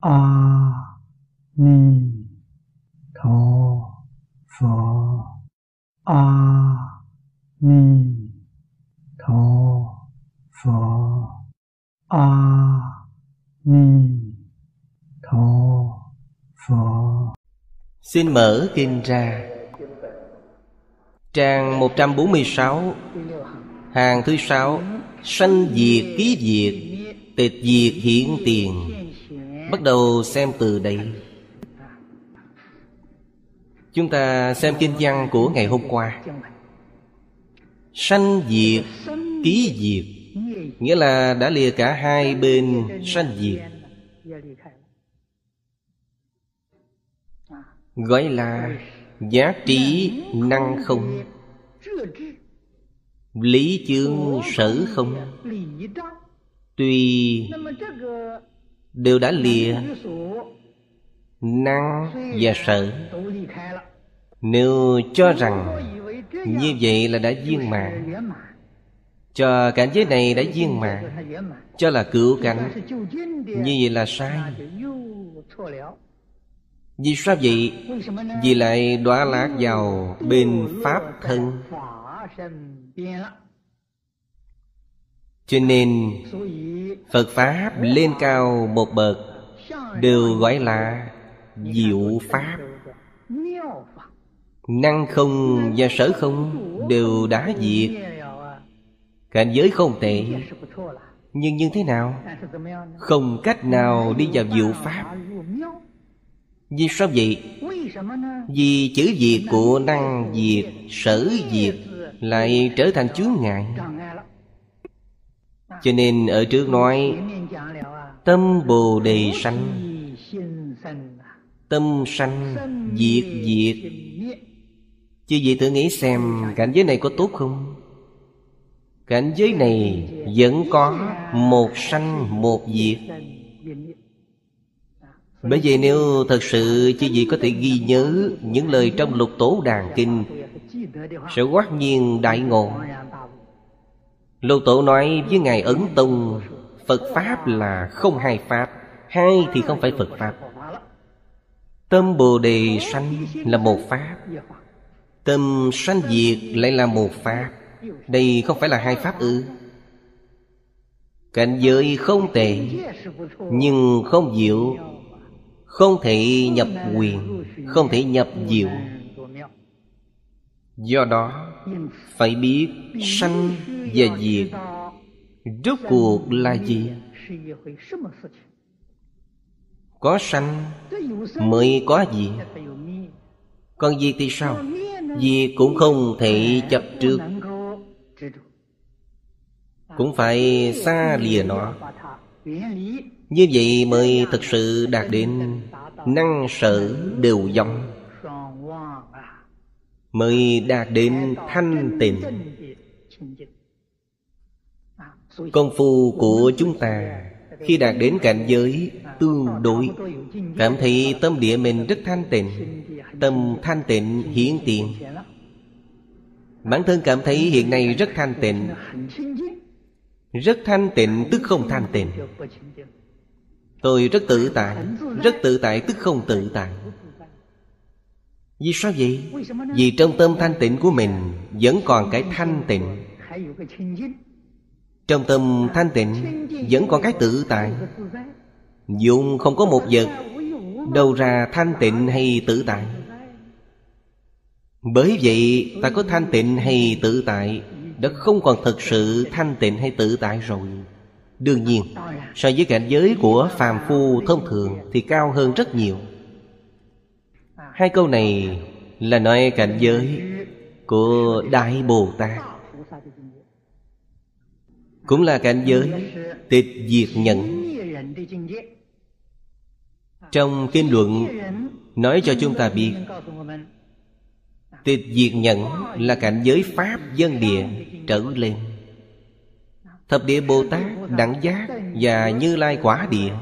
a ni tho phở a ni tho phở a ni tho phở Xin mở kinh ra. Trang 146 Hàng thứ sáu, Sanh diệt ký diệt, Tịch diệt hiện tiền. Bắt đầu xem từ đây. Chúng ta xem kinh văn của ngày hôm qua. Sanh diệt, ký diệt. Nghĩa là đã lìa cả hai bên sanh diệt. Gọi là giá trị năng không. Lý chương sở không. Tuy đều đã lìa năng và sở Nếu cho rằng như vậy là đã viên mạng Cho cảnh giới này đã viên mạng Cho là cựu cảnh Như vậy là sai. Vì sao vậy? Vì lại đọa lạc vào bên Pháp thân. Cho nên Phật Pháp lên cao một bậc Đều gọi là diệu Pháp. Năng không và sở không đều đã diệt. Cảnh giới không tệ. Nhưng như thế nào? Không cách nào đi vào diệu Pháp. Vì sao vậy? Vì chữ diệt của năng diệt, sở diệt Lại trở thành chướng ngại. Cho nên ở trước nói, Tâm Bồ Đề sanh. Tâm sanh diệt diệt. Chứ vậy thử nghĩ xem, cảnh giới này có tốt không? Cảnh giới này vẫn có một sanh, một diệt. Bởi vậy nếu thật sự chứ gì có thể ghi nhớ Những lời trong lục tổ đàn kinh, Sẽ quát nhiên đại ngộ. Lục tổ nói với Ngài Ấn Tông, Phật Pháp là không hai Pháp, Hai thì không phải Phật Pháp. Tâm Bồ Đề sanh là một Pháp, Tâm sanh diệt lại là một Pháp. Đây không phải là hai Pháp ư? Cảnh giới không tệ, Nhưng không diệu, Không thể nhập quyền, Không thể nhập diệu. Do đó phải biết sanh và diệt. Rốt cuộc là gì? Có sanh mới có diệt. Còn diệt thì sao? Diệt cũng không thể chấp trước. Cũng phải xa lìa nó. Như vậy mới thực sự đạt đến Năng sở đều giống Mới đạt đến thanh tịnh. Công phu của chúng ta Khi đạt đến cảnh giới tương đối, Cảm thấy tâm địa mình rất thanh tịnh, Tâm thanh tịnh hiển tiền. Bản thân cảm thấy hiện nay rất thanh tịnh, Rất thanh tịnh tức không thanh tịnh. Tôi rất tự tại, Rất tự tại tức không tự tại. Vì sao vậy? Vì trong tâm thanh tịnh của mình Vẫn còn cái thanh tịnh. Trong tâm thanh tịnh Vẫn còn cái tự tại. Dùng không có một vật Đâu ra thanh tịnh hay tự tại. Bởi vậy ta có thanh tịnh hay tự tại Đã không còn thực sự thanh tịnh hay tự tại rồi. Đương nhiên So với cảnh giới của phàm phu thông thường Thì cao hơn rất nhiều Hai câu này Là nói cảnh giới Của Đại Bồ Tát. Cũng là cảnh giới Tịch diệt nhẫn. Trong kinh luận Nói cho chúng ta biết Tịch diệt nhẫn là cảnh giới Pháp dân địa trở lên. Thập địa Bồ Tát, Đẳng Giác và Như Lai Quả Địa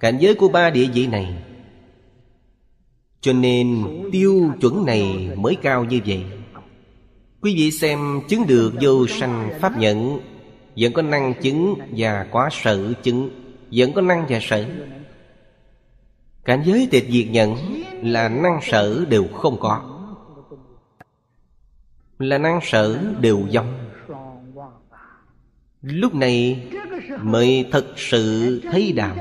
Cảnh giới của ba địa vị này cho nên tiêu chuẩn này mới cao như vậy. Quý vị xem chứng được vô sanh Pháp nhẫn, Vẫn có năng chứng và quá sở chứng, Vẫn có năng và sở Cảnh giới tịch diệt nhận Là năng sở đều không có. Là năng sở đều vong. Lúc này mới thật sự thấy đạo.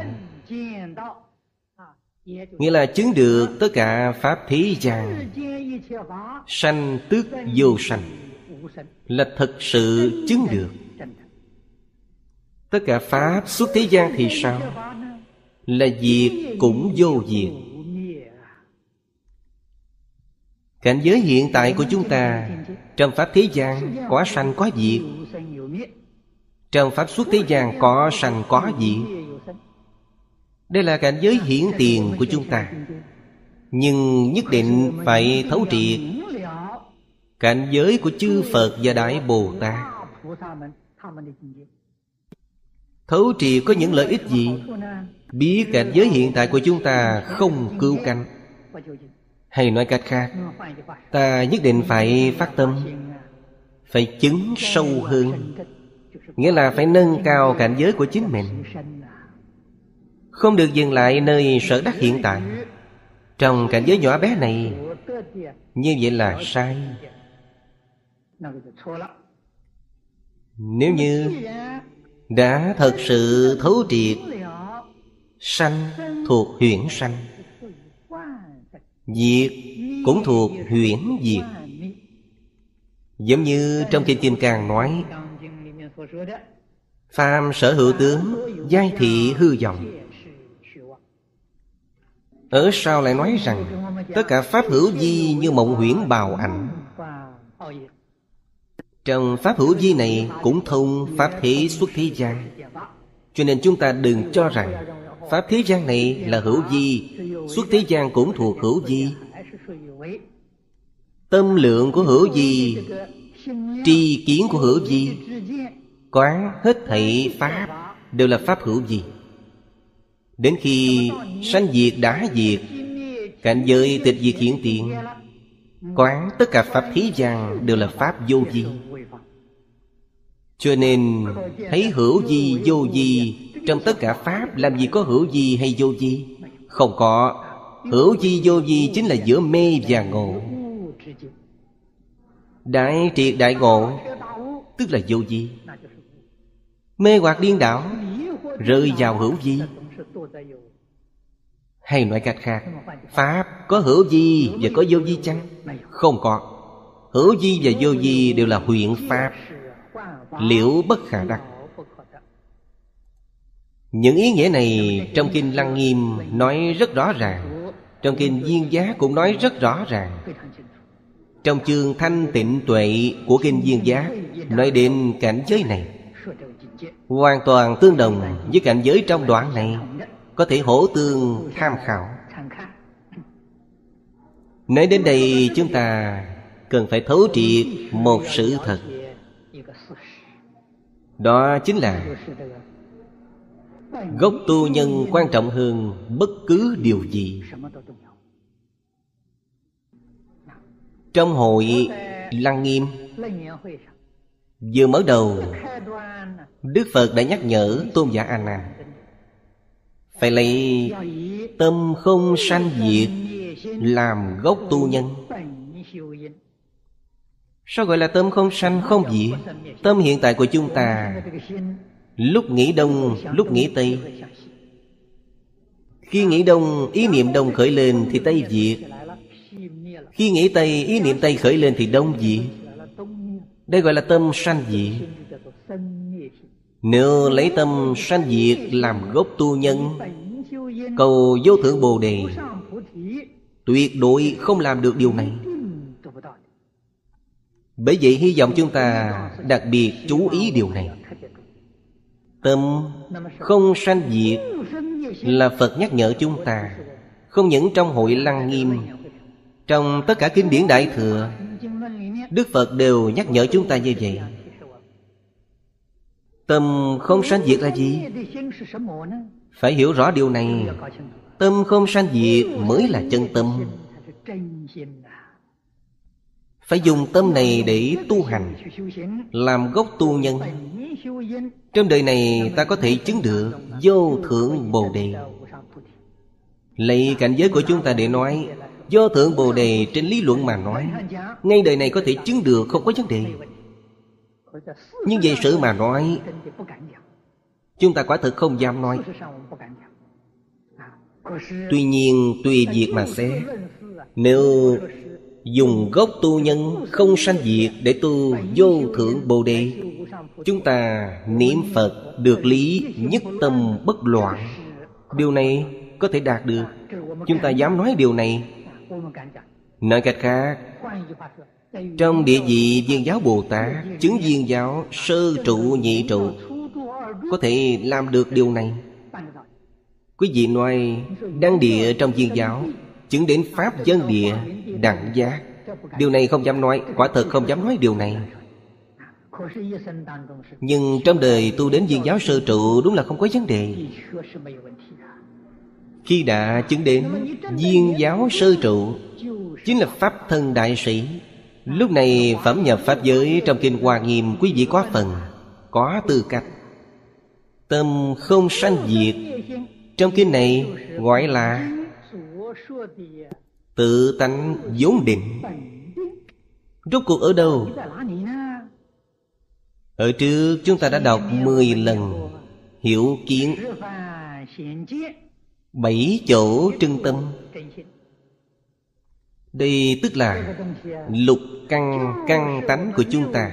Nghĩa là chứng được tất cả Pháp thế gian Sanh tức vô sanh Là thật sự chứng được. Tất cả Pháp xuất thế gian thì sao? Là diệt cũng vô diệt. Cảnh giới hiện tại của chúng ta Trong Pháp thế gian có sanh có diệt. Trong Pháp xuất thế gian có sanh có diệt đây là cảnh giới hiển tiền của chúng ta. Nhưng nhất định phải thấu triệt Cảnh giới của chư Phật và Đại Bồ Tát. Thấu triệt có những lợi ích gì? Biết cảnh giới hiện tại của chúng ta không cứu cánh. Hay nói cách khác, Ta nhất định phải phát tâm, Phải chứng sâu hơn. Nghĩa là phải nâng cao cảnh giới của chính mình không được dừng lại nơi sở đắc hiện tại. Trong cảnh giới nhỏ bé này, Như vậy là sai. Nếu như Đã thật sự thấu triệt Sanh thuộc huyển sanh, Diệt cũng thuộc huyển diệt. Giống như trong Kinh Kim Càng nói, Phàm sở hữu tướng, Giai thị hư vọng ở sau lại nói rằng, Tất cả Pháp hữu di như mộng huyễn bào ảnh? Trong Pháp hữu di này cũng thông Pháp thế xuất thế gian. Cho nên chúng ta đừng cho rằng Pháp thế gian này là hữu di, Xuất thế gian cũng thuộc hữu di. Tâm lượng của hữu di, Tri kiến của hữu di Quán hết thảy Pháp Đều là Pháp hữu di. Đến khi sanh diệt đã diệt, Cảnh giới tịch diệt hiện tiền Quán tất cả Pháp khí gian đều là Pháp vô vi. Cho nên, thấy hữu gì vô gì Trong tất cả Pháp làm gì có hữu gì hay vô gì Không có. Hữu gì vô gì chính là giữa mê và ngộ. Đại triệt đại ngộ, Tức là vô gì Mê hoặc điên đảo, Rơi vào hữu gì hay nói cách khác Pháp có hữu di và có vô di chăng? Không có. Hữu di và vô di đều là huyện Pháp. Liễu bất khả đắc. Những ý nghĩa này trong Kinh Lăng Nghiêm nói rất rõ ràng. Trong Kinh Duyên Giá cũng nói rất rõ ràng. Trong chương Thanh Tịnh Tuệ của Kinh Duyên Giá Nói đến cảnh giới này. Hoàn toàn tương đồng với cảnh giới trong đoạn này có thể hỗ tương tham khảo. Nói đến đây, chúng ta cần phải thấu triệt một sự thật. Đó chính là Gốc tu nhân quan trọng hơn bất cứ điều gì. Trong hội Lăng Nghiêm, Vừa mở đầu, Đức Phật đã nhắc nhở Tôn giả A Nan phải lấy tâm không sanh diệt, làm gốc tu nhân. Sao gọi là tâm không sanh không diệt? Tâm hiện tại của chúng ta, lúc nghĩ đông, lúc nghĩ tây. Khi nghĩ đông, ý niệm đông khởi lên thì tây diệt. Khi nghĩ tây, ý niệm tây khởi lên thì đông diệt. Đây gọi là tâm sanh diệt nếu lấy tâm sanh diệt làm gốc tu nhân, Cầu vô thượng Bồ Đề, Tuyệt đối không làm được điều này. Bởi vậy hy vọng chúng ta đặc biệt chú ý điều này. Tâm không sanh diệt Là Phật nhắc nhở chúng ta, Không những trong hội lăng nghiêm, Trong tất cả kinh điển Đại Thừa, Đức Phật đều nhắc nhở chúng ta như vậy. Tâm không sanh diệt là gì? Phải hiểu rõ điều này. Tâm không sanh diệt mới là chân tâm. Phải dùng tâm này để tu hành, Làm gốc tu nhân. Trong đời này ta có thể chứng được Vô thượng Bồ Đề. Lấy cảnh giới của chúng ta để nói do thượng bồ đề trên lý luận mà nói, ngay đời này có thể chứng được không có vấn đề nhưng về sự mà nói, chúng ta quả thực không dám nói. Tuy nhiên, tùy việc mà xét, nếu dùng gốc tu nhân không sanh diệt để tu vô thượng bồ đề, chúng ta niệm phật được lý nhất tâm bất loạn. Điều này có thể đạt được. Chúng ta dám nói điều này. Nói cách khác trong địa vị viên giáo bồ tát, chứng viên giáo, sơ trụ, nhị trụ, có thể làm được điều này. Quý vị nói, đăng địa trong viên giáo, chứng đến pháp dân địa, đẳng giác. Điều này không dám nói, quả thật không dám nói điều này. Nhưng trong đời tu đến viên giáo sơ trụ, đúng là không có vấn đề. Khi đã chứng đến viên giáo sơ trụ, chính là pháp thân đại sĩ lúc này phẩm nhập pháp giới trong kinh hoa nghiêm, quý vị có phần, có tư cách. Tâm không sanh diệt. Trong kinh này gọi là tự tánh vốn định. Rốt cuộc ở đâu? Ở trước chúng ta đã đọc 10 lần Hiểu kiến. Bảy chỗ trưng tâm. Đây tức là Lục căn căn tánh của chúng ta.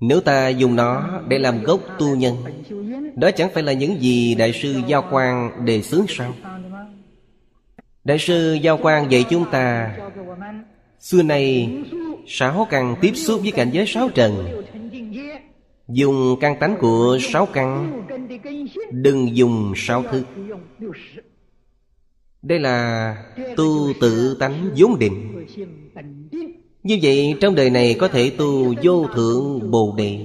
Nếu ta dùng nó để làm gốc tu nhân, Đó chẳng phải là những gì Đại sư Giao Quang đề xướng sao? Đại sư Giao Quang dạy chúng ta, Xưa nay Sáu căn tiếp xúc với cảnh giới sáu trần. Dùng căn tánh của sáu căn, Đừng dùng sáu thức. Đây là tu tự tánh vốn định. Như vậy, trong đời này có thể tu vô thượng bồ đề.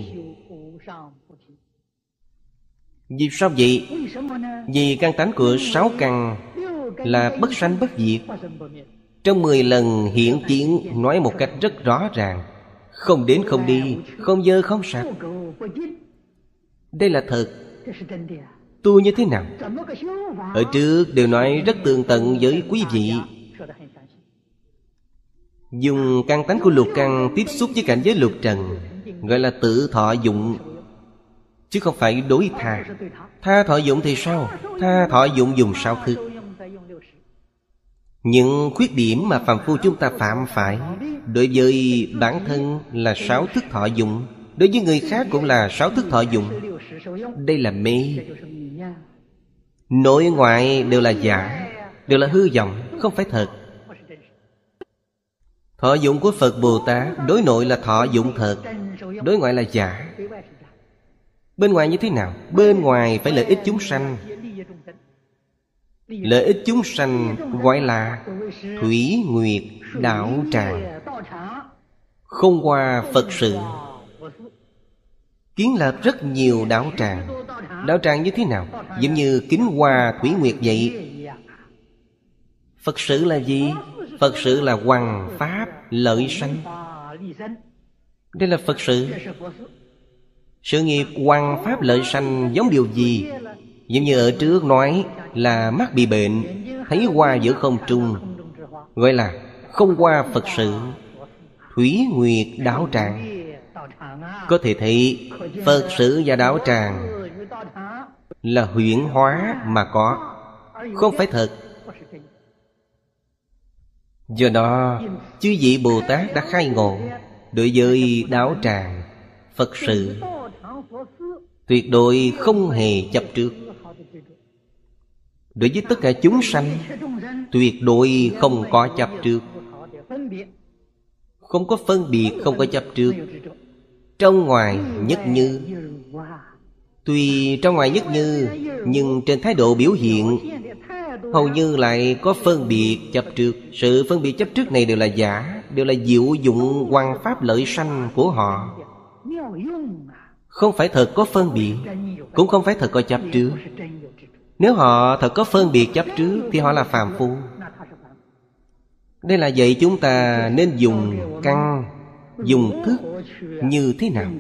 Vì sao vậy? Vì căn tánh của sáu căn Là bất sanh bất diệt. Trong mười lần hiện chiến Nói một cách rất rõ ràng. Không đến không đi, Không dơ không sạch. Đây là thật. Tu như thế nào? Ở trước, đều nói rất tường tận với quý vị. Dùng căn tánh của lục căn Tiếp xúc với cảnh giới lục trần, Gọi là tự thọ dụng. Chứ không phải đối tha. Tha thọ dụng thì sao? Tha thọ dụng dùng sao thức những khuyết điểm mà phàm phu chúng ta phạm phải Đối với bản thân là sáu thức thọ dụng. Đối với người khác cũng là sáu thức thọ dụng. Đây là mê. Nội ngoại đều là giả, Đều là hư vọng, Không phải thật. Thọ dụng của Phật Bồ Tát Đối nội là thọ dụng thật, Đối ngoại là giả. Bên ngoài như thế nào? Bên ngoài phải lợi ích chúng sanh. Lợi ích chúng sanh gọi là Thủy Nguyệt Đạo Tràng. Không qua Phật sự Kiến lập rất nhiều đạo tràng Đạo tràng như thế nào? Giống như kính hoa Thủy Nguyệt vậy Phật sự là gì? Phật sự là hoàng pháp lợi sanh Đây là Phật sự Sự nghiệp hoàng pháp lợi sanh giống điều gì? Giống như ở trước nói là mắt bị bệnh, Thấy hoa giữa không trung Gọi là không qua Phật sự, Thủy Nguyệt Đạo Tràng có thể thấy Phật sự và Đạo Tràng Là huyễn hóa mà có. Không phải thật. Do đó Chư vị Bồ Tát đã khai ngộ Đối với Đạo Tràng Phật sự Tuyệt đối không hề chấp trước. Đối với tất cả chúng sanh Tuyệt đối không có chấp trước. Không có phân biệt, không có chấp trước. Trong ngoài nhất như. Tuy trong ngoài nhất như, Nhưng trên thái độ biểu hiện, Hầu như lại có phân biệt chấp trước. Sự phân biệt chấp trước này đều là giả, Đều là diệu dụng quan pháp lợi sanh của họ. Không phải thật có phân biệt, Cũng không phải thật có chấp trước. Nếu họ thật có phân biệt chấp trước Thì họ là phàm phu. Đây là vậy chúng ta nên dùng căn, Dùng thức như thế nào?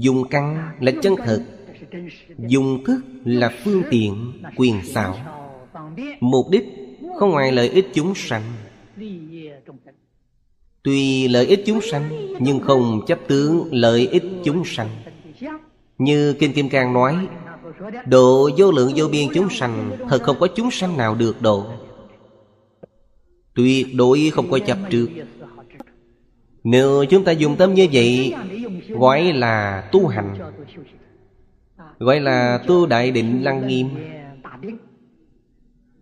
Dùng căn là chân thực Dùng thức là phương tiện, quyền xảo. Mục đích không ngoài lợi ích chúng sanh. Tuy lợi ích chúng sanh, Nhưng không chấp tướng lợi ích chúng sanh. Như Kinh Kim Cang nói, Độ vô lượng vô biên chúng sanh Thật không có chúng sanh nào được độ. Tuyệt đối không có chấp trước. Nếu chúng ta dùng tâm như vậy, Gọi là tu hành. Gọi là tu đại định lăng nghiêm.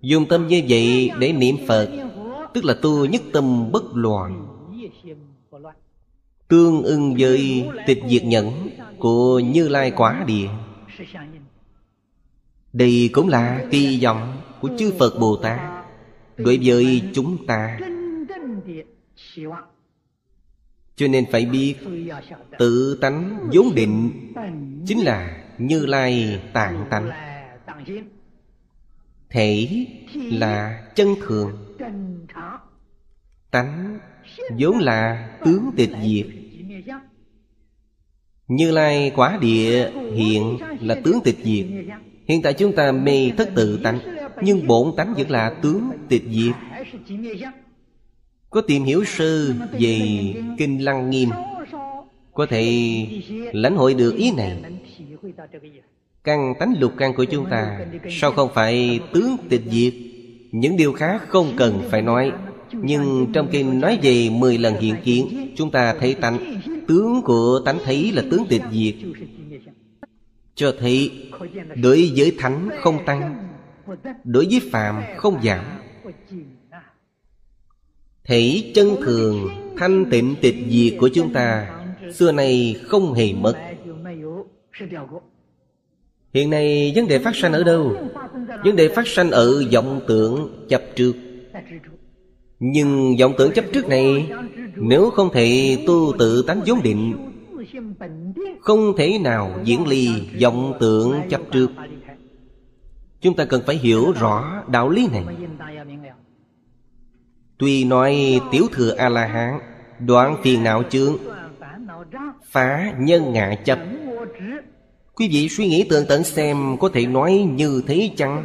Dùng tâm như vậy để niệm Phật, Tức là tu nhất tâm bất loạn. Tương ưng với tịch diệt nhẫn Của Như Lai Quả Địa. Đây cũng là kỳ vọng của chư Phật Bồ Tát Đối với chúng ta. Cho nên phải biết, Tự tánh vốn định Chính là Như Lai tạng tánh. Thể là chân thường. Tánh vốn là tướng tịch diệt. Như Lai quả địa hiện là tướng tịch diệt. Hiện tại chúng ta mê thất tự tánh, Nhưng bổn tánh vẫn là tướng tịch diệt. Có tìm hiểu sơ về Kinh Lăng Nghiêm. Có thể lãnh hội được ý này. Căn tánh lục căn của chúng ta, Sao không phải tướng tịch diệt? Những điều khác không cần phải nói. Nhưng trong kinh nói về 10 lần hiện kiến, Chúng ta thấy tánh. Tướng của tánh thấy là tướng tịch diệt. Cho thấy, Đối với thánh không tăng, Đối với phàm không giảm. Thể chân thường Thanh tịnh tịch diệt của chúng ta. Xưa nay không hề mất. Hiện nay vấn đề phát sanh ở đâu? Vấn đề phát sanh ở vọng tưởng chấp trước. Nhưng vọng tưởng chấp trước này, Nếu không thể tu tự tánh vốn định, Không thể nào diễn ly vọng tưởng chấp trước. Chúng ta cần phải hiểu rõ đạo lý này. Tuy nói tiểu thừa A-la-hán Đoạn phiền não chướng. Phá nhân ngã chấp Quý vị suy nghĩ tường tận xem Có thể nói như thế chăng?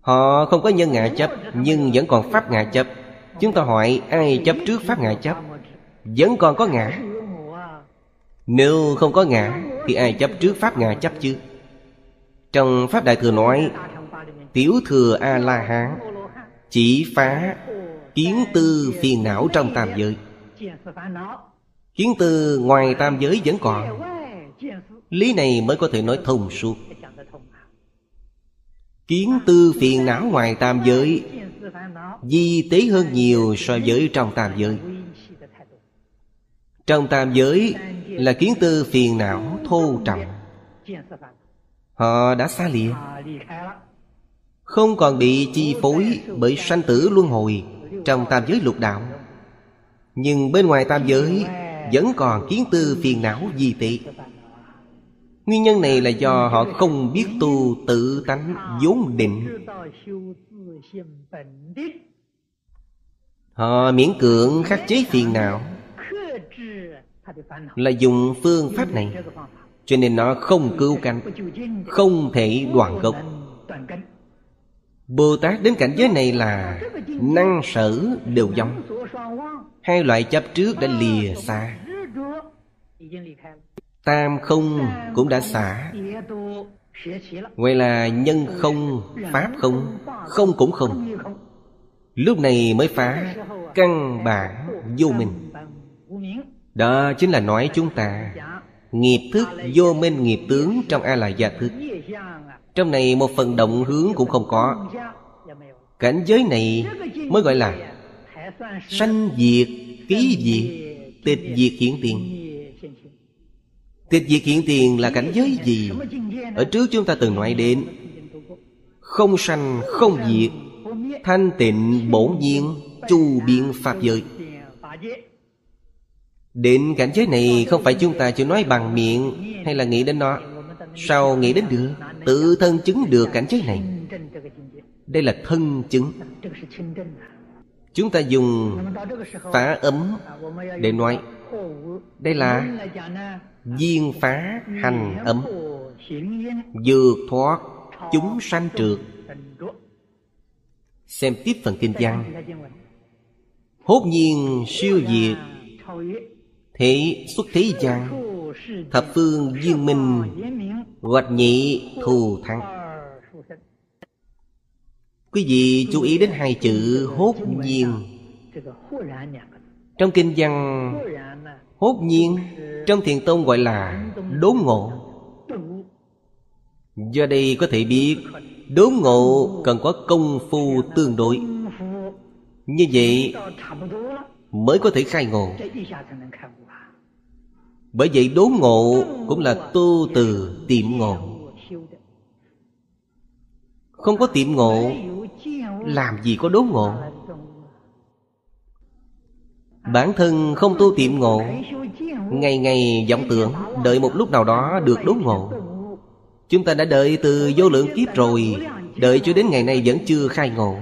Họ không có nhân ngã chấp Nhưng vẫn còn pháp ngã chấp Chúng ta hỏi, ai chấp trước pháp ngã chấp Vẫn còn có ngã. Nếu không có ngã, Thì ai chấp trước pháp ngã chấp chứ? Trong Pháp Đại Thừa nói Tiểu Thừa A-La-Hán chỉ phá Kiến tư phiền não trong tam giới. Kiến tư ngoài tam giới vẫn còn. Lý này mới có thể nói thông suốt. Kiến tư phiền não ngoài tam giới Di tế hơn nhiều so với trong tam giới. Trong tam giới là kiến tư phiền não thô trọng Họ đã xa lìa. Không còn bị chi phối bởi sanh tử luân hồi Trong tam giới lục đạo. Nhưng bên ngoài tam giới Vẫn còn kiến tư phiền não di tị. Nguyên nhân này là do họ không biết tu tự tánh vốn định. Họ miễn cưỡng khắc chế phiền não Là dùng phương pháp này, Cho nên nó không cứu cánh, Không thể đoạn gốc. Bồ Tát đến cảnh giới này là Năng sở đều giống Hai loại chấp trước đã lìa xa. Tam không cũng đã xả. Ngoài là nhân không, pháp không, không cũng không. Lúc này mới phá căn bản vô minh. Đó chính là nói chúng ta Nghiệp thức vô minh nghiệp tướng trong a la gia thức. Trong này một phần động hướng cũng không có. Cảnh giới này mới gọi là Sanh diệt, ký diệt, tịch diệt hiển tiền. Tịch diệt hiện tiền là cảnh giới gì? Ở trước chúng ta từng nói đến Không sanh không diệt Thanh tịnh bổn nhiên Chu biện pháp giới. Đến cảnh giới này không phải chúng ta chỉ nói bằng miệng Hay là nghĩ đến nó. Sao nghĩ đến được? Tự thân chứng được cảnh giới này. Đây là thân chứng. Chúng ta dùng phá ấm Để nói. Đây là Viên phá hành ấm. Dược thoát chúng sanh trượt. Xem tiếp phần kinh văn. Hốt nhiên siêu diệt Thế xuất thế gian, Thập phương viên minh Hoạch nhị thù thắng. Quý vị chú ý đến hai chữ hốt nhiên. Trong kinh văn, Hốt nhiên Trong thiền tông gọi là đốn ngộ. Do đây có thể biết, Đốn ngộ cần có công phu tương đối. Như vậy Mới có thể khai ngộ. Bởi vậy đố ngộ Cũng là tu từ tiệm ngộ. Không có tiệm ngộ, Làm gì có đố ngộ? Bản thân không tu tiệm ngộ, Ngày ngày vọng tưởng, Đợi một lúc nào đó được đốn ngộ. Chúng ta đã đợi từ vô lượng kiếp rồi, Đợi cho đến ngày nay vẫn chưa khai ngộ.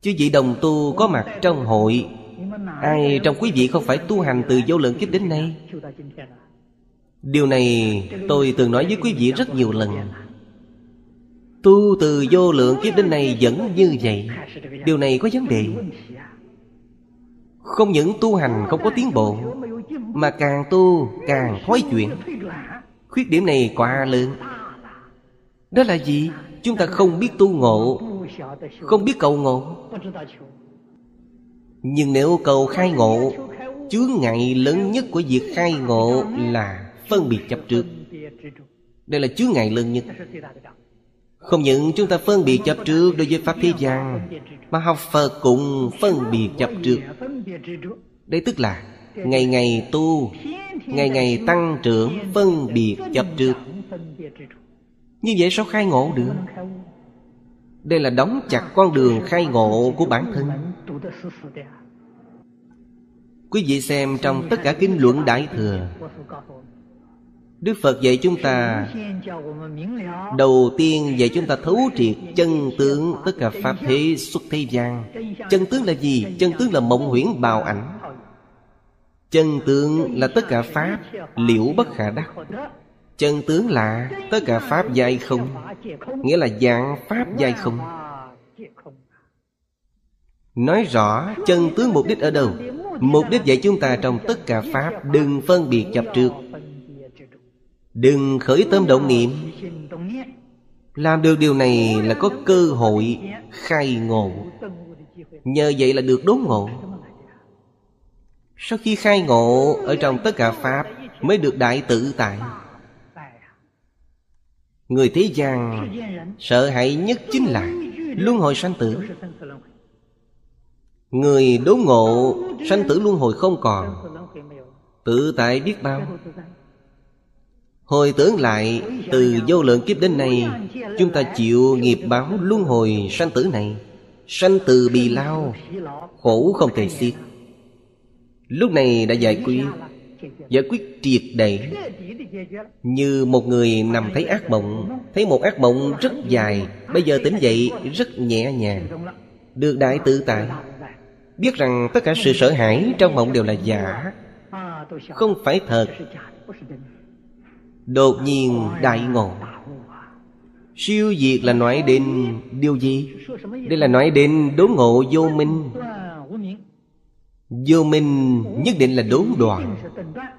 Chứ vị đồng tu có mặt trong hội Ai, trong quý vị không phải tu hành từ vô lượng kiếp đến nay. Điều này tôi từng nói với quý vị rất nhiều lần. Tu từ vô lượng kiếp đến nay vẫn như vậy. Điều này có vấn đề. Không những tu hành không có tiến bộ, Mà càng tu càng thói chuyển. Khuyết điểm này quá lớn. Đó là gì? Chúng ta không biết tu ngộ, Không biết cầu ngộ. Nhưng nếu cầu khai ngộ Chướng ngại lớn nhất của việc khai ngộ Là phân biệt chấp trước. Đây là chướng ngại lớn nhất. Không những chúng ta phân biệt chấp trước Đối với Pháp thế gian, Mà học Phật cũng phân biệt chấp trước. Đây tức là Ngày ngày tu, Ngày ngày tăng trưởng phân biệt chấp trước. Như vậy sao khai ngộ được? Đây là đóng chặt con đường khai ngộ của bản thân. Quý vị xem trong tất cả kinh luận Đại Thừa. Đức Phật dạy chúng ta, Đầu tiên dạy chúng ta thấu triệt chân tướng Tất cả Pháp thế xuất thế gian. Chân tướng là gì? Chân tướng là mộng huyễn bào ảnh. Chân tướng là tất cả Pháp, Liễu bất khả đắc. Chân tướng là tất cả Pháp giai không, Nghĩa là dạng Pháp giai không. Nói rõ chân tướng mục đích ở đâu, Mục đích dạy chúng ta trong tất cả Pháp Đừng phân biệt chập trước. Đừng khởi tâm động niệm. Làm được điều này là có cơ hội khai ngộ. Nhờ vậy là được đốn ngộ. Sau khi khai ngộ Ở trong tất cả Pháp Mới được đại tự tại. Người thế gian Sợ hãi nhất chính là Luân hồi sanh tử. Người đố ngộ Sanh tử luân hồi không còn, Tự tại biết bao. Hồi tưởng lại, Từ vô lượng kiếp đến nay, Chúng ta chịu nghiệp báo luân hồi sanh tử này. Sanh từ bì lao, Khổ không kể xiết. Lúc này đã giải quyết Giải quyết triệt để Như một người nằm thấy ác mộng, Thấy một ác mộng rất dài, Bây giờ tỉnh dậy rất nhẹ nhàng. Được đại tự tại. Biết rằng tất cả sự sợ hãi trong mộng đều là giả. Không phải thật. Đột nhiên đại ngộ. Siêu diệt là nói đến điều gì? Đây là nói đến đốn ngộ vô minh. Vô minh nhất định là đốn đoạn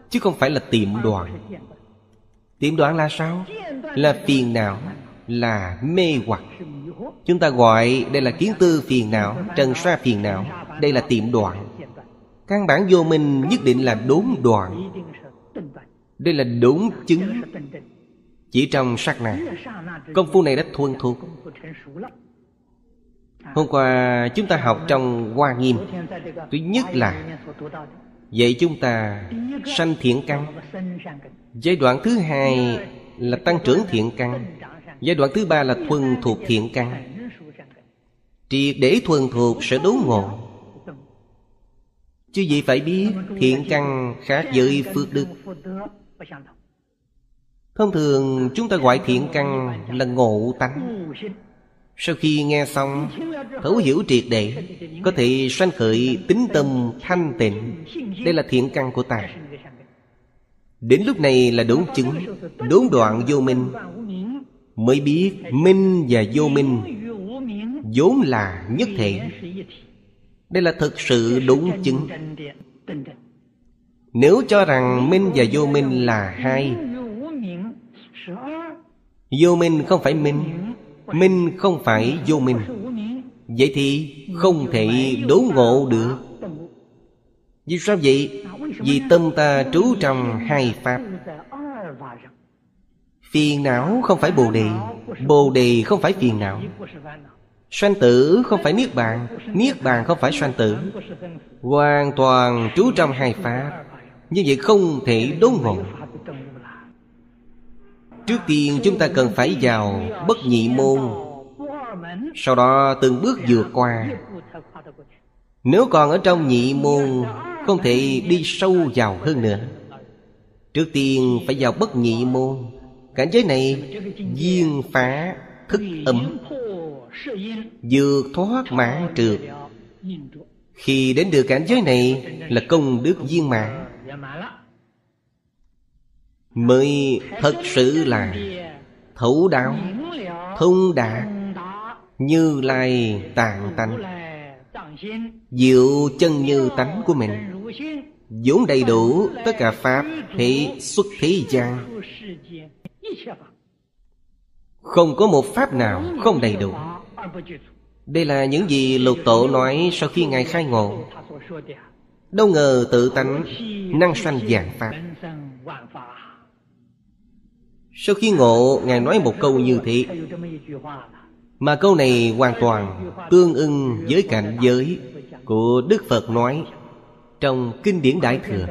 Chứ không phải là tiệm đoạn Tiệm đoạn là sao? Là phiền não, Là mê hoặc. Chúng ta gọi đây là kiến tư phiền não, Trần xoa phiền não. Đây là tiệm đoạn Căn bản vô minh nhất định là đốn đoạn Đây là đốn chứng Chỉ trong sát na Công phu này đã thuần thuộc. Hôm qua chúng ta học trong Hoa Nghiêm. Thứ nhất là Vậy chúng ta sanh thiện căn. Giai đoạn thứ hai là tăng trưởng thiện căn. Giai đoạn thứ ba là thuần thuộc thiện căn. Triệt để thuần thuộc sẽ đốn ngộ. Chứ gì phải biết thiện căn khác với phước đức. Thông thường chúng ta gọi thiện căn là ngộ tánh sau khi nghe xong, Thấu hiểu triệt để, Có thể sanh khởi tính tâm thanh tịnh. Đây là thiện căn của ta. Đến lúc này là đốn chứng, Đốn đoạn vô minh. Mới biết minh và vô minh, vốn là nhất thể. Đây là thực sự đúng chứng. Nếu cho rằng minh và vô minh là hai, Vô minh không phải minh Minh không phải vô minh. Vậy thì không thể đố ngộ được. Vì sao vậy? Vì tâm ta trú trong hai pháp. Phiền não không phải bồ đề. Bồ đề không phải phiền não. Sanh tử không phải niết bàn. Niết bàn không phải sanh tử. Hoàn toàn trú trong hai pháp. Như vậy không thể đố ngộ. Trước tiên chúng ta cần phải vào bất nhị môn. Sau đó từng bước vượt qua. Nếu còn ở trong nhị môn, Không thể đi sâu vào hơn nữa. Trước tiên phải vào bất nhị môn. Cảnh giới này Duyên phá, thức ấm Vượt thoát mãn trượt. Khi đến được cảnh giới này Là công đức viên mãn. Mới thật sự là Thấu đạo Thông đạt, Như lai tạng tánh. Diệu chân như tánh của mình, vốn đầy đủ tất cả pháp thị xuất thế gian. Không có một pháp nào không đầy đủ. Đây là những gì lục tổ nói sau khi ngài khai ngộ. Đâu ngờ tự tánh năng sanh dạng pháp sau khi ngộ, ngài nói một câu như thế. Mà câu này hoàn toàn tương ưng với cảnh giới của đức phật nói trong kinh điển đại thừa.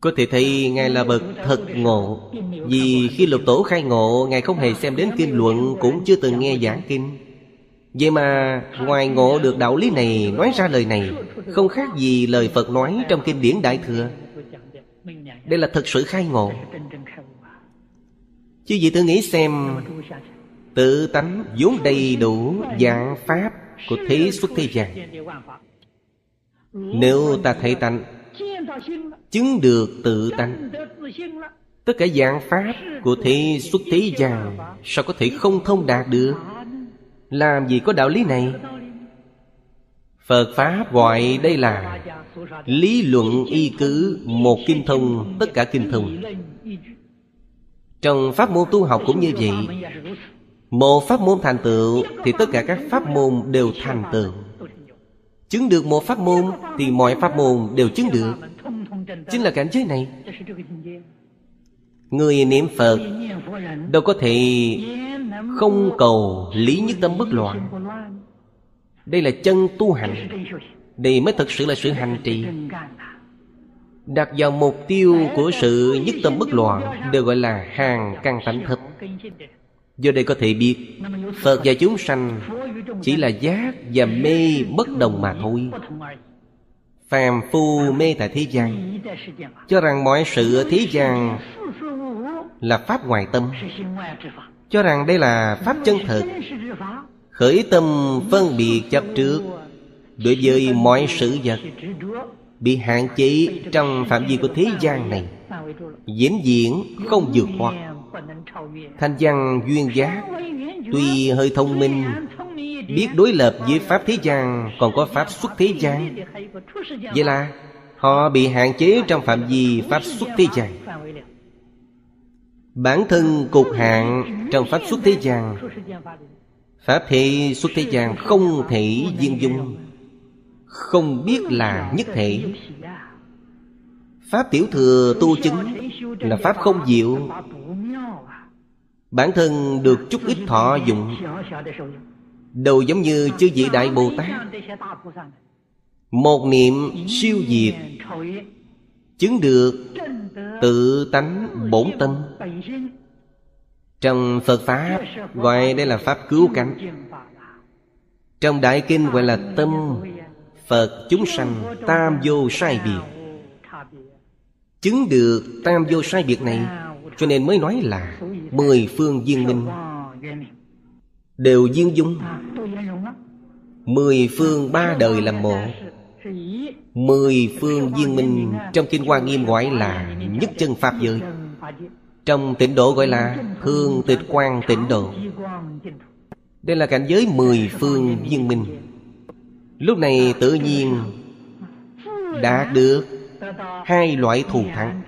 Có thể thấy Ngài là bậc thật ngộ, Vì khi lục tổ khai ngộ, Ngài không hề xem đến kinh luận, Cũng chưa từng nghe giảng kinh. Vậy mà ngoài ngộ được đạo lý này Nói ra lời này, Không khác gì lời Phật nói trong kinh điển Đại Thừa. Đây là thật sự khai ngộ. Chứ gì tự nghĩ xem, Tự tánh vốn đầy đủ dạng pháp Của thế xuất thế gian. Nếu ta thấy tánh, Chứng được tự tánh, Tất cả dạng pháp của thế xuất thế gian, Sao có thể không thông đạt được? Làm gì có đạo lý này? Phật Pháp gọi đây là Lý luận y cứ Một kinh thông, Tất cả kinh thông. Trong pháp môn tu học cũng như vậy. Một pháp môn thành tựu Thì tất cả các pháp môn đều thành tựu. Chứng được một pháp môn Thì mọi pháp môn đều chứng được. Chính là cảnh giới này. Người niệm Phật Đâu có thể Không cầu lý nhất tâm bất loạn. Đây là chân tu hành. Đây mới thật sự là sự hành trì. Đặt vào mục tiêu của sự nhất tâm bất loạn Đều gọi là hàng căn tánh thấp Do đây có thể biết, Phật và chúng sanh Chỉ là giác và mê bất đồng mà thôi. Phàm phu mê tại thế gian, Cho rằng mọi sự ở thế gian Là pháp ngoài tâm, Cho rằng đây là pháp chân thực Khởi tâm phân biệt chấp trước Đối với mọi sự vật Bị hạn chế trong phạm vi của thế gian này. Diễn diễn không vượt qua. Thanh văn duyên giác Tuy hơi thông minh, Biết đối lập với Pháp thế gian, Còn có Pháp xuất thế gian. Vậy là Họ bị hạn chế trong phạm vi Pháp xuất thế gian. Bản thân cục hạn Trong Pháp xuất thế gian, Pháp thị xuất thế gian Không thể viên dung. Không biết là nhất thể. Pháp tiểu thừa tu chứng Là Pháp không diệu. Bản thân được chút ít thọ dụng Đầu giống như chư vị Đại Bồ Tát. Một niệm siêu diệt, Chứng được tự tánh bổn tâm. Trong Phật Pháp gọi đây là Pháp cứu cánh. Trong Đại Kinh gọi là tâm Phật, chúng sanh tam vô sai biệt. Chứng được tam vô sai biệt này, Cho nên mới nói là Mười phương viên minh Đều viên dung. Mười phương ba đời làm một Mười phương viên minh Trong Kinh Hoa Nghiêm gọi là Nhất chân Pháp giới. Trong tịnh độ gọi là Hương tịch quan tịnh độ. Đây là cảnh giới mười phương viên minh. Lúc này tự nhiên Đạt được Hai loại thù thắng.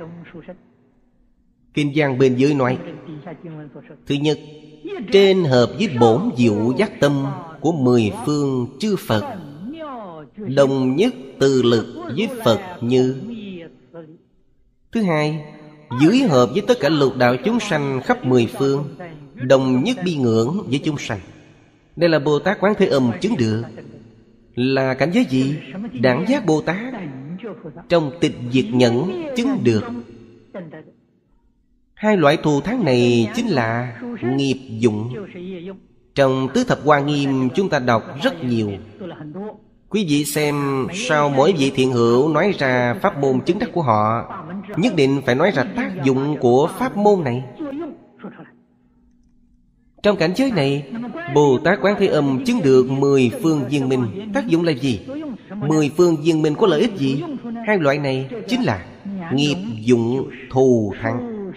Kinh giang bên dưới nói, Thứ nhất, Trên hợp với bổn diệu giác tâm Của mười phương chư Phật, Đồng nhất từ lực với Phật như. Thứ hai, Dưới hợp với tất cả lục đạo chúng sanh khắp mười phương, Đồng nhất bi ngưỡng với chúng sanh. Đây là Bồ Tát Quán Thế Âm chứng được. Là cảnh giới gì? Đẳng giác Bồ Tát. Trong tịch diệt nhẫn chứng được. Hai loại thù thắng này chính là nghiệp dụng. Trong Tứ Thập Hoa Nghiêm, chúng ta đọc rất nhiều. Quý vị xem sau mỗi vị thiện hữu nói ra pháp môn chứng đắc của họ, Nhất định phải nói ra tác dụng của pháp môn này. Trong cảnh giới này Bồ Tát Quán Thế Âm chứng được mười phương viên minh Tác dụng là gì? Mười phương viên minh có lợi ích gì? Hai loại này chính là Nghiệp, dụng, thù, thắng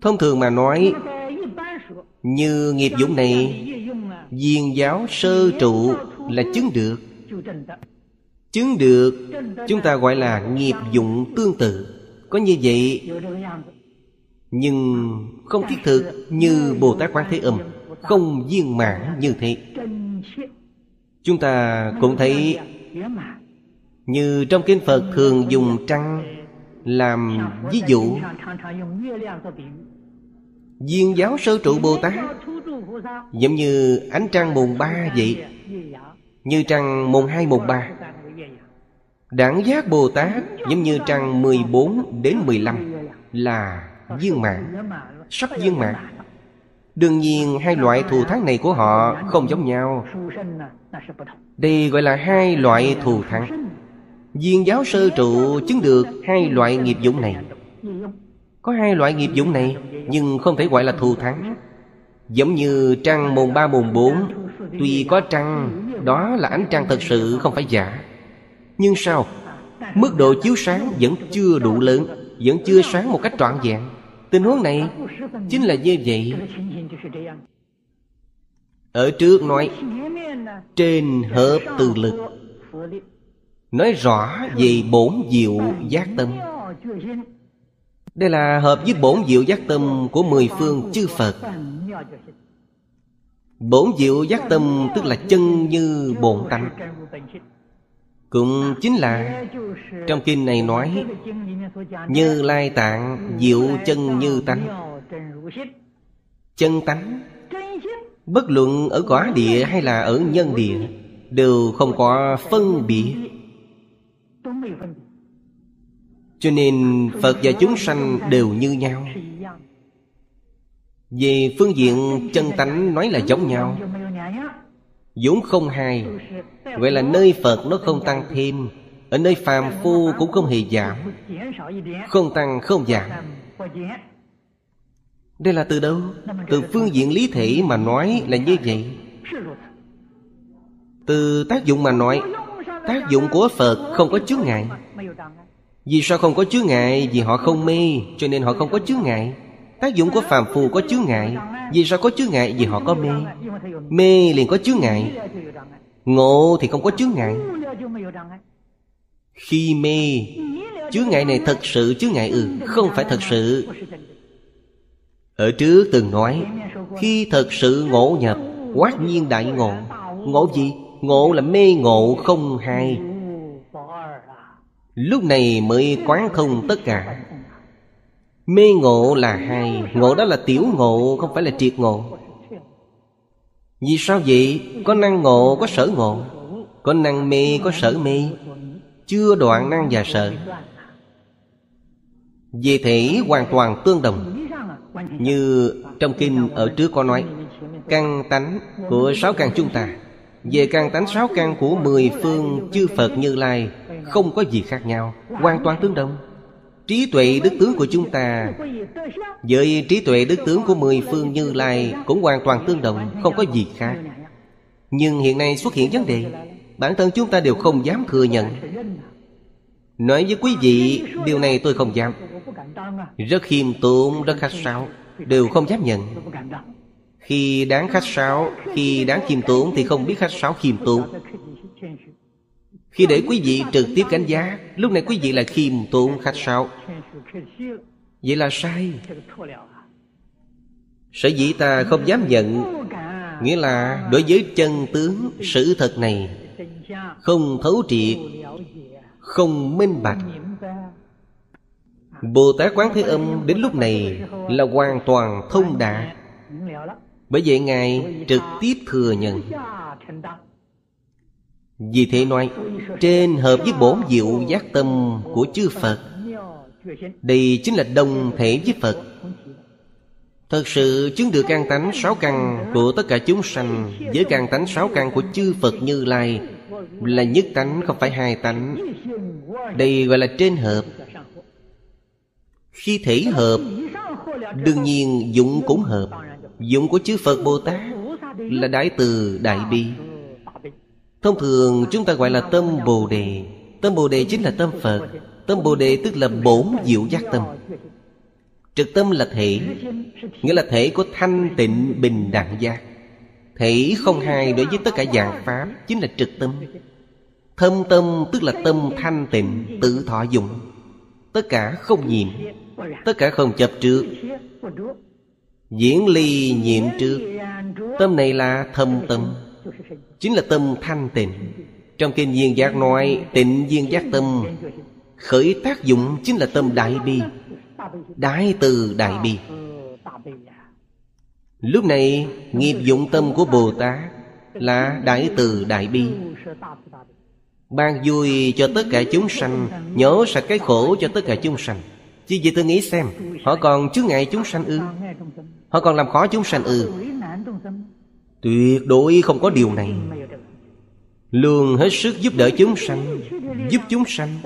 Thông thường mà nói, Như nghiệp dụng này, Viên giáo sơ trụ là chứng được Chứng được, Chúng ta gọi là nghiệp dụng tương tự Có như vậy nhưng không thiết thực Như Bồ Tát Quán Thế Âm, Không viên mãn như thế. Chúng ta cũng thấy Như trong Kinh Phật thường dùng trăng Làm ví dụ. Viên giáo sơ trụ Bồ Tát, Giống như ánh trăng mùng ba vậy, Như trăng mùng hai, mùng ba. Đẳng giác Bồ Tát Giống như trăng 14 đến 15 Là viên mạng Sắp viên mạng Đương nhiên, hai loại thù thắng này của họ không giống nhau. Đây gọi là hai loại thù thắng. Viên giáo sơ trụ chứng được hai loại nghiệp dụng này. Có hai loại nghiệp dụng này, Nhưng không thể gọi là thù thắng. Giống như trăng mùng ba mùng bốn, Tuy có trăng, Đó là ánh trăng thật sự không phải giả. Nhưng sao? Mức độ chiếu sáng vẫn chưa đủ lớn. Vẫn chưa sáng một cách trọn vẹn. Tình huống này chính là như vậy. Ở trước nói, Trên hợp từ lực, Nói rõ về bổn diệu giác tâm. Đây là hợp với bổn diệu giác tâm Của mười phương chư Phật. Bổn diệu giác tâm Tức là chân như bổn tánh. Cũng chính là Trong kinh này nói, Như lai tạng Diệu chân như tánh. Chân tánh, Bất luận ở quả địa hay là ở nhân địa, Đều không có phân biệt. Cho nên Phật và chúng sanh đều như nhau. Về phương diện chân tánh nói là giống nhau vốn không hai Vậy là nơi Phật nó không tăng thêm, Ở nơi phàm phu cũng không hề giảm. Không tăng, không giảm. Đây là từ đâu? Từ phương diện lý thể mà nói là như vậy. Từ tác dụng mà nói, Tác dụng của Phật không có chướng ngại. Vì sao không có chướng ngại? Vì họ không mê, Cho nên họ không có chướng ngại. Tác dụng của phàm phu có chướng ngại. Vì sao có chướng ngại? Vì họ có mê. Mê liền có chướng ngại. Ngộ thì không có chướng ngại. Khi mê, Chướng ngại này thật sự chướng ngại ừ Không phải thật sự. Ở trước từng nói, Khi thật sự ngộ nhập, Quát nhiên đại ngộ. Ngộ gì? Ngộ là mê ngộ không hai. Lúc này mới quán thông tất cả. Mê ngộ là hai Ngộ đó là tiểu ngộ Không phải là triệt ngộ. Vì sao vậy? Có năng ngộ, có sở ngộ. Có năng mê, có sở mê. Chưa đoạn năng và sở. Về thể hoàn toàn tương đồng. Như trong kinh ở trước có nói Căn tánh của sáu căn chúng ta. Về căn tánh sáu căn của mười phương chư Phật Như Lai Không có gì khác nhau Hoàn toàn tương đồng. Trí tuệ đức tướng của chúng ta. Với trí tuệ đức tướng của mười phương Như Lai Cũng hoàn toàn tương đồng Không có gì khác. Nhưng hiện nay xuất hiện vấn đề Bản thân chúng ta đều không dám thừa nhận. Nói với quý vị Điều này tôi không dám. Rất khiêm tốn, rất khách sáo Đều không dám nhận. Khi đáng khách sáo Khi đáng khiêm tốn Thì không biết khách sáo khiêm tốn. Khi để quý vị trực tiếp cảnh giá, Lúc này quý vị là khiêm tốn khách sáo. Vậy là sai. Sở dĩ ta không dám nhận, Nghĩa là đối với chân tướng sự thật này, Không thấu triệt, Không minh bạch. Bồ Tát Quán Thế Âm đến lúc này Là hoàn toàn thông đạt. Bởi vậy Ngài trực tiếp thừa nhận. Vì thế nói, Trên hợp với bổn diệu giác tâm của chư Phật, Đây chính là đồng thể với Phật. Thật sự, chứng được căn tánh sáu căn của tất cả chúng sanh Với căn tánh sáu căn của chư Phật Như Lai Là nhất tánh, không phải hai tánh. Đây gọi là trên hợp. Khi thể hợp, Đương nhiên dụng cũng hợp. Dụng của chư Phật Bồ Tát Là Đại Từ Đại Bi. Thông thường chúng ta gọi là tâm Bồ Đề. Tâm Bồ Đề chính là tâm Phật. Tâm Bồ Đề tức là bổn diệu giác tâm. Trực tâm là thể, Nghĩa là thể của thanh tịnh bình đẳng giác. Thể không hai đối với tất cả dạng Pháp Chính là trực tâm. Thâm tâm tức là tâm thanh tịnh, Tự thọ dụng. Tất cả không nhiễm Tất cả không chập trước. Diễn ly nhiệm trước. Tâm này là thâm tâm. Chính là tâm thanh tịnh. Trong kinh viên giác nói, Tịnh viên giác tâm, Khởi tác dụng chính là tâm đại bi Đại từ đại bi. Lúc này, nghiệp dụng tâm của Bồ Tát Là đại từ đại bi. Ban vui cho tất cả chúng sanh Nhổ sạch cái khổ cho tất cả chúng sanh. Chứ vậy tôi nghĩ xem, Họ còn chướng ngại chúng sanh ư? Họ còn làm khó chúng sanh ư? Tuyệt đối không có điều này. Luôn hết sức giúp đỡ chúng sanh, Giúp chúng sanh.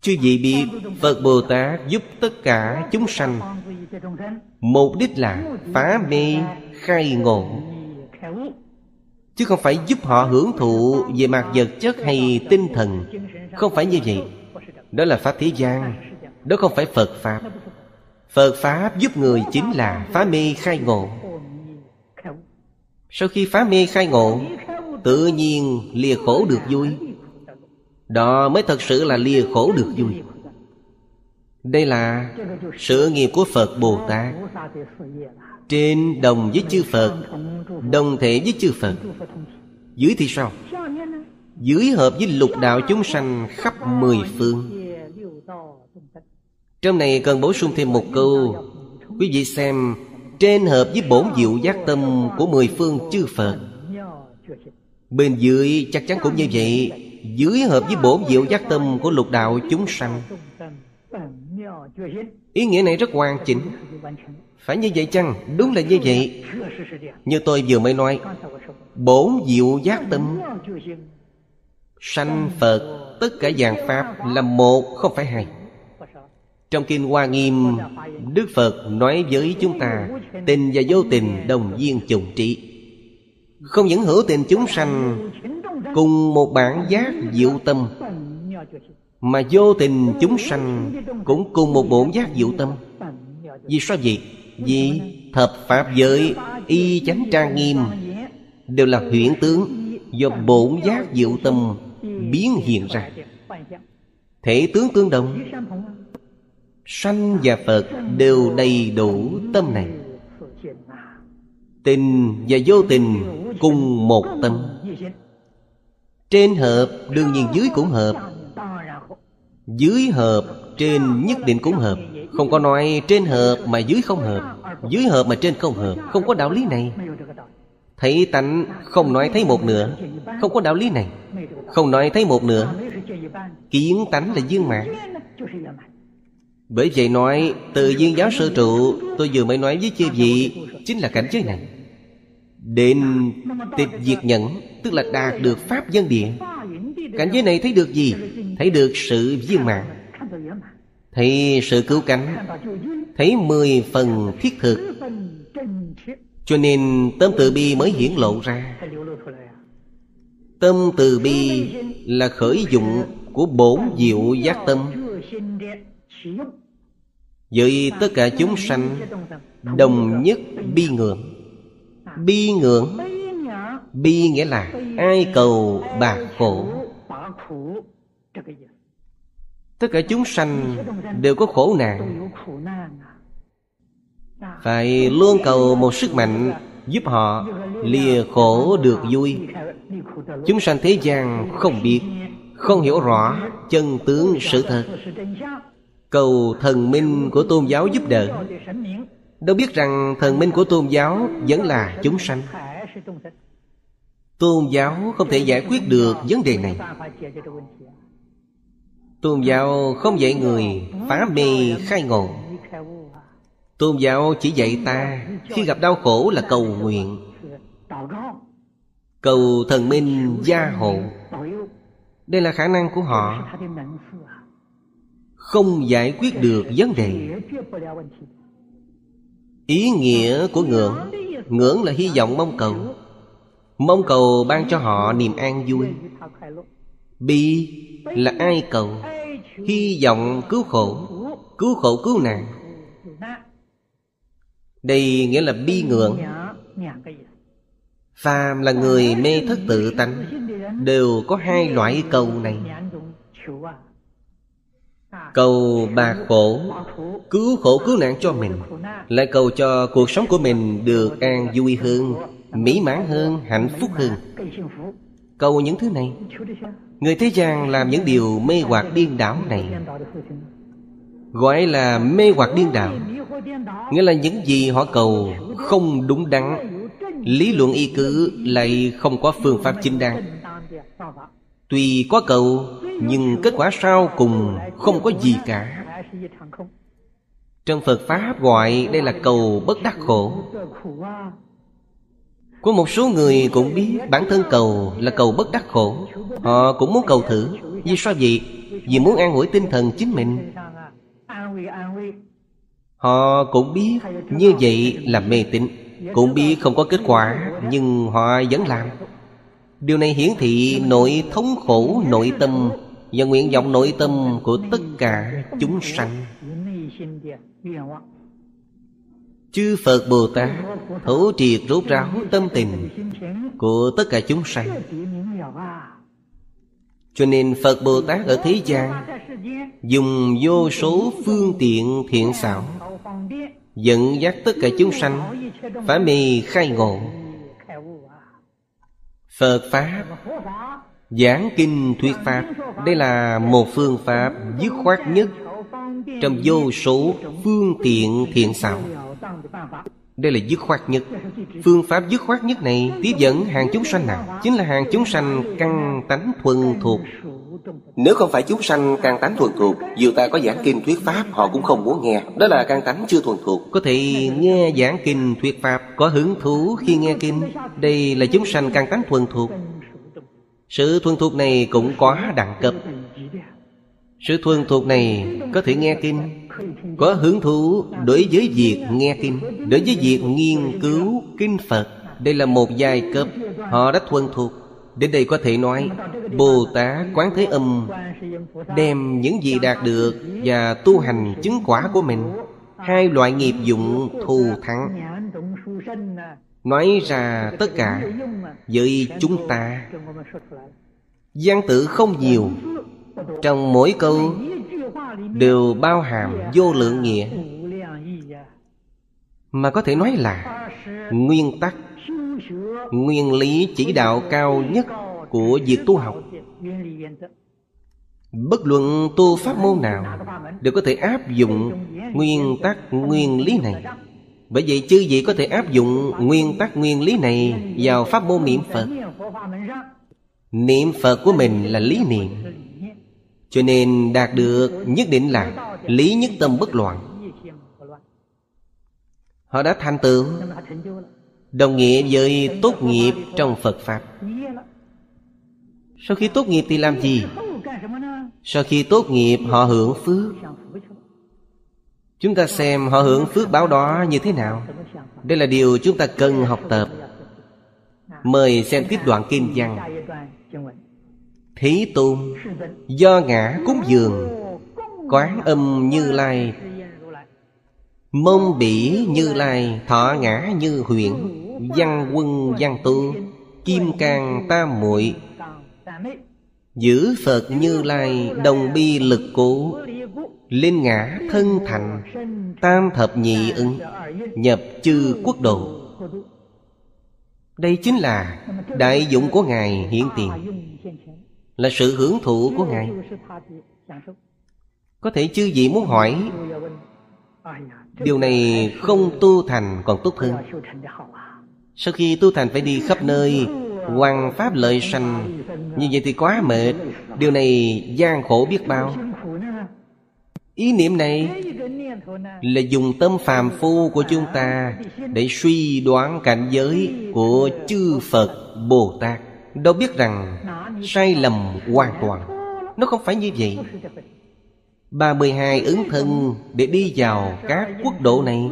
Chư vị biết Phật Bồ Tát giúp tất cả chúng sanh. Mục đích là phá mê, khai ngộ. Chứ không phải giúp họ hưởng thụ về mặt vật chất hay tinh thần. Không phải như vậy. Đó là Pháp thế gian. Đó không phải Phật Pháp. Phật Pháp giúp người chính là phá mê, khai ngộ. Sau khi phá mê khai ngộ, Tự nhiên lìa khổ được vui. Đó mới thật sự là lìa khổ được vui. Đây là sự nghiệp của Phật Bồ Tát. Trên đồng với chư Phật, Đồng thể với chư Phật. Dưới thì sao? Dưới hợp với lục đạo chúng sanh khắp mười phương. Trong này cần bổ sung thêm một câu, Quý vị xem trên hợp với bổn diệu giác tâm của mười phương chư Phật. Bên dưới chắc chắn cũng như vậy, dưới hợp với bổn diệu giác tâm của lục đạo chúng sanh. Ý nghĩa này rất hoàn chỉnh. Phải như vậy chăng? Đúng là như vậy. Như tôi vừa mới nói, Bổn diệu giác tâm Sanh Phật, Tất cả dạng Pháp là một, không phải hai. Trong Kinh Hoa Nghiêm, Đức Phật nói với chúng ta, Tình và vô tình đồng viên chủng trị. Không những hữu tình chúng sanh, Cùng một bản giác diệu tâm, Mà vô tình chúng sanh Cũng cùng một bổn giác diệu tâm. Vì sao vậy? Vì thập pháp giới, Y chánh trang nghiêm, Đều là huyễn tướng Do bổn giác diệu tâm Biến hiện ra. Thể tướng tương đồng Sanh và Phật đều đầy đủ tâm này. Tình và vô tình cùng một tâm. Trên hợp, đương nhiên dưới cũng hợp. Dưới hợp, trên nhất định cũng hợp. Không có nói trên hợp mà dưới không hợp. Dưới hợp mà trên không hợp. Không có đạo lý này. Thấy tánh, không nói thấy một nửa. Không có đạo lý này. Không nói thấy một nửa. Kiến tánh là dương mạng. Bởi vậy nói, Từ duyên giáo sơ trụ, Tôi vừa mới nói với chư vị, Chính là cảnh giới này. Đến tịch diệt nhẫn, Tức là đạt được Pháp dân địa. Cảnh giới này thấy được gì? Thấy được sự viên mạng Thấy sự cứu cánh. Thấy mười phần thiết thực. Cho nên tâm từ bi mới hiển lộ ra. Tâm từ bi là khởi dụng của bổn diệu giác tâm. Với tất cả chúng sanh Đồng nhất bi ngưỡng. Bi ngưỡng, Bi nghĩa là ai cầu bạc khổ. Tất cả chúng sanh đều có khổ nạn. Phải luôn cầu một sức mạnh Giúp họ lìa khổ được vui. Chúng sanh thế gian không biết, Không hiểu rõ chân tướng sự thật. Cầu thần minh của tôn giáo giúp đỡ. Đâu biết rằng thần minh của tôn giáo vẫn là chúng sanh. Tôn giáo không thể giải quyết được vấn đề này. Tôn giáo không dạy người phá mê khai ngộ. Tôn giáo chỉ dạy ta Khi gặp đau khổ là cầu nguyện. Cầu thần minh gia hộ. Đây là khả năng của họ. Không giải quyết được vấn đề. Ý nghĩa của ngưỡng Ngưỡng là hy vọng mong cầu. Mong cầu ban cho họ niềm an vui. Bi là ai cầu? Hy vọng cứu khổ Cứu khổ cứu nạn. Đây nghĩa là bi ngưỡng. Phàm là người mê thất tự tánh, Đều có hai loại cầu này. Cầu bà khổ Cứu khổ cứu nạn cho mình. Lại cầu cho cuộc sống của mình được an vui hơn Mỹ mãn hơn, hạnh phúc hơn. Cầu những thứ này Người thế gian làm những điều mê hoặc điên đảo này. Gọi là mê hoặc điên đảo Nghĩa là những gì họ cầu không đúng đắn. Lý luận y cứ lại không có phương pháp chính đáng. Tuy có cầu, Nhưng kết quả sau cùng không có gì cả. Trong Phật Pháp gọi đây là cầu bất đắc khổ. Có một số người cũng biết bản thân cầu là cầu bất đắc khổ. Họ cũng muốn cầu thử, Vì sao vậy? Vì muốn an ủi tinh thần chính mình. Họ cũng biết như vậy là mê tín. Cũng biết không có kết quả, Nhưng họ vẫn làm. Điều này hiển thị nội thống khổ, nội tâm Và nguyện vọng nội tâm của tất cả chúng sanh. Chư Phật Bồ Tát Thủ triệt rốt ráo tâm tình Của tất cả chúng sanh. Cho nên Phật Bồ Tát ở thế gian Dùng vô số phương tiện thiện xảo, Dẫn dắt tất cả chúng sanh phải mê khai ngộ. Phật Pháp. Giảng kinh thuyết Pháp. Đây là một phương Pháp dứt khoát nhất Trong vô số phương tiện thiện xảo. Đây là dứt khoát nhất. Phương pháp dứt khoát nhất này Tiếp dẫn hàng chúng sanh nào? Chính là hàng chúng sanh căn tánh thuần thuộc. Nếu không phải chúng sanh căn tánh thuần thuộc Dù ta có giảng kinh thuyết pháp Họ cũng không muốn nghe. Đó là căn tánh chưa thuần thuộc. Có thể nghe giảng kinh thuyết pháp Có hứng thú khi nghe kinh. Đây là chúng sanh căn tánh thuần thuộc. Sự thuần thuộc này cũng có đẳng cấp. Sự thuần thuộc này có thể nghe kinh có hứng thú đối với việc nghe kinh, Đối với việc nghiên cứu kinh Phật, Đây là một giai cấp Họ đã thuần thuộc. Đến đây có thể nói Bồ Tát Quán Thế Âm Đem những gì đạt được Và tu hành chứng quả của mình. Hai loại nghiệp dụng thù thắng. Nói ra tất cả Với chúng ta. Gian tự không nhiều. Trong mỗi câu Đều bao hàm vô lượng nghĩa. Mà có thể nói là Nguyên tắc, nguyên lý chỉ đạo cao nhất của việc tu học. Bất luận tu pháp môn nào đều có thể áp dụng nguyên tắc, nguyên lý này. Bởi vậy, chư vị có thể áp dụng nguyên tắc, nguyên lý này vào pháp môn niệm phật. Niệm phật của mình là lý niệm cho nên đạt được nhất định là lý nhất tâm bất loạn. Họ đã thành tựu, Đồng nghĩa với tốt nghiệp trong Phật Pháp. Sau khi tốt nghiệp thì làm gì? Sau khi tốt nghiệp, họ hưởng phước. Chúng ta xem họ hưởng phước báo đó như thế nào. Đây là điều chúng ta cần học tập. Mời xem tiếp đoạn kinh văn. Thế Tôn, Do ngã cúng dường, Quán âm như lai. Mông bỉ như lai, Thọ ngã như huyện Văn quân văn tu, Kim càng tam muội. Giữ Phật như lai, Đồng bi lực cố, Linh ngã thân thành, Tam thập nhị ứng, Nhập chư quốc độ. Đây chính là Đại dụng của Ngài hiện tiền. Là sự hưởng thụ của Ngài. Có thể chư vị muốn hỏi Điều này không tu thành còn tốt hơn. Sau khi tu thành phải đi khắp nơi Hoàng pháp lợi sanh. Như vậy thì quá mệt. Điều này gian khổ biết bao. Ý niệm này là dùng tâm phàm phu của chúng ta Để suy đoán cảnh giới của chư Phật Bồ Tát Đâu biết rằng sai lầm hoàn toàn. Nó không phải như vậy. 32 ứng thân để đi vào các quốc độ này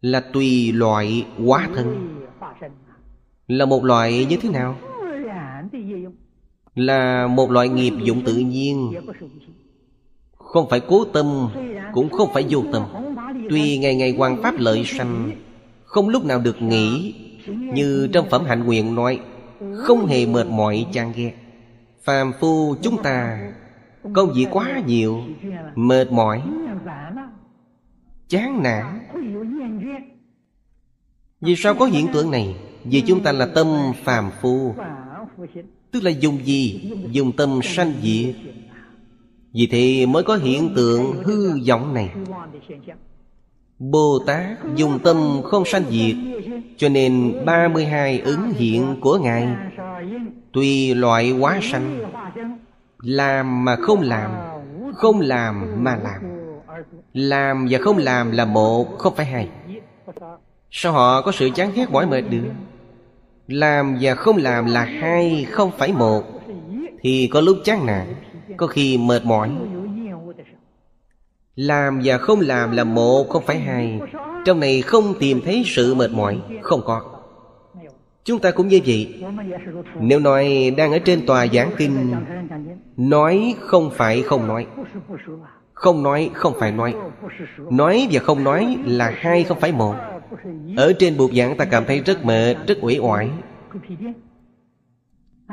Là tùy loại hóa thân. Là một loại như thế nào? Là một loại nghiệp dụng tự nhiên. Không phải cố tâm, Cũng không phải vô tâm. Tuy ngày ngày quan pháp lợi sanh, Không lúc nào được nghỉ như trong phẩm hạnh nguyện nói, Không hề mệt mỏi chán ghét Phàm phu chúng ta Công việc quá nhiều, Mệt mỏi, Chán nản. Vì sao có hiện tượng này? Vì chúng ta là tâm phàm phu. Tức là dùng gì? Dùng tâm sanh diệt. Vì thế mới có hiện tượng hư vọng này. Bồ Tát dùng tâm không sanh diệt, Cho nên 32 ứng hiện của Ngài. Tùy loại hóa sanh, làm mà không làm Không làm mà làm. Làm và không làm là một, Không phải hai. Sao họ có sự chán ghét mỏi mệt được? Làm và không làm là hai, Không phải một. Thì có lúc chán nản, Có khi mệt mỏi. Làm và không làm là một Không phải hai. Trong này không tìm thấy sự mệt mỏi Không có. Chúng ta cũng như vậy. Nếu nói đang ở trên tòa giảng kinh Nói không phải không nói. Không nói không phải nói. Nói và không nói là hai không phải một. Ở trên buộc giảng ta cảm thấy rất mệt, rất uể oải.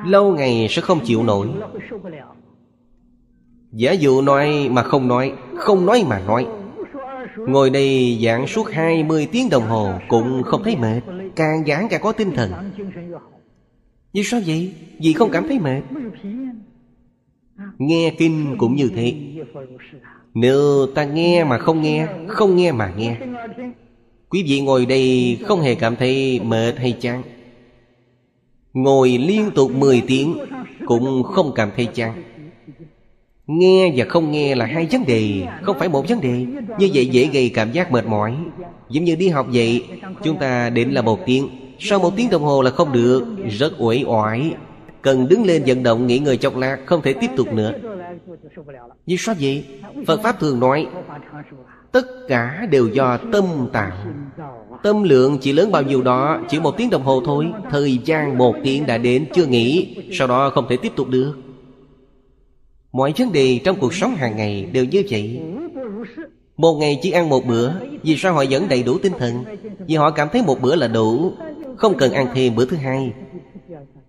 Lâu ngày sẽ không chịu nổi. Giả dụ nói mà không nói Không nói mà nói. Ngồi đây giảng suốt 20 tiếng đồng hồ Cũng không thấy mệt, Càng giảng càng có tinh thần. Vì sao vậy? Vì không cảm thấy mệt. Nghe kinh cũng như thế. Nếu ta nghe mà không nghe Không nghe mà nghe. Quý vị ngồi đây không hề cảm thấy mệt hay chán. Ngồi liên tục 10 tiếng Cũng không cảm thấy chán. Nghe và không nghe là hai vấn đề, Không phải một vấn đề. Như vậy dễ gây cảm giác mệt mỏi. Giống như đi học vậy, Chúng ta định là một tiếng. Sau một tiếng đồng hồ là không được, Rất uể oải. Cần đứng lên vận động, nghỉ ngơi chốc lát, Không thể tiếp tục nữa. Vì sao vậy? Phật Pháp thường nói, Tất cả đều do tâm tạo. Tâm lượng chỉ lớn bao nhiêu đó, Chỉ một tiếng đồng hồ thôi. Thời gian một tiếng đã đến, chưa nghỉ, Sau đó không thể tiếp tục được. Mọi vấn đề trong cuộc sống hàng ngày đều như vậy. Một ngày chỉ ăn một bữa, Vì sao họ vẫn đầy đủ tinh thần? Vì họ cảm thấy một bữa là đủ, Không cần ăn thêm bữa thứ hai.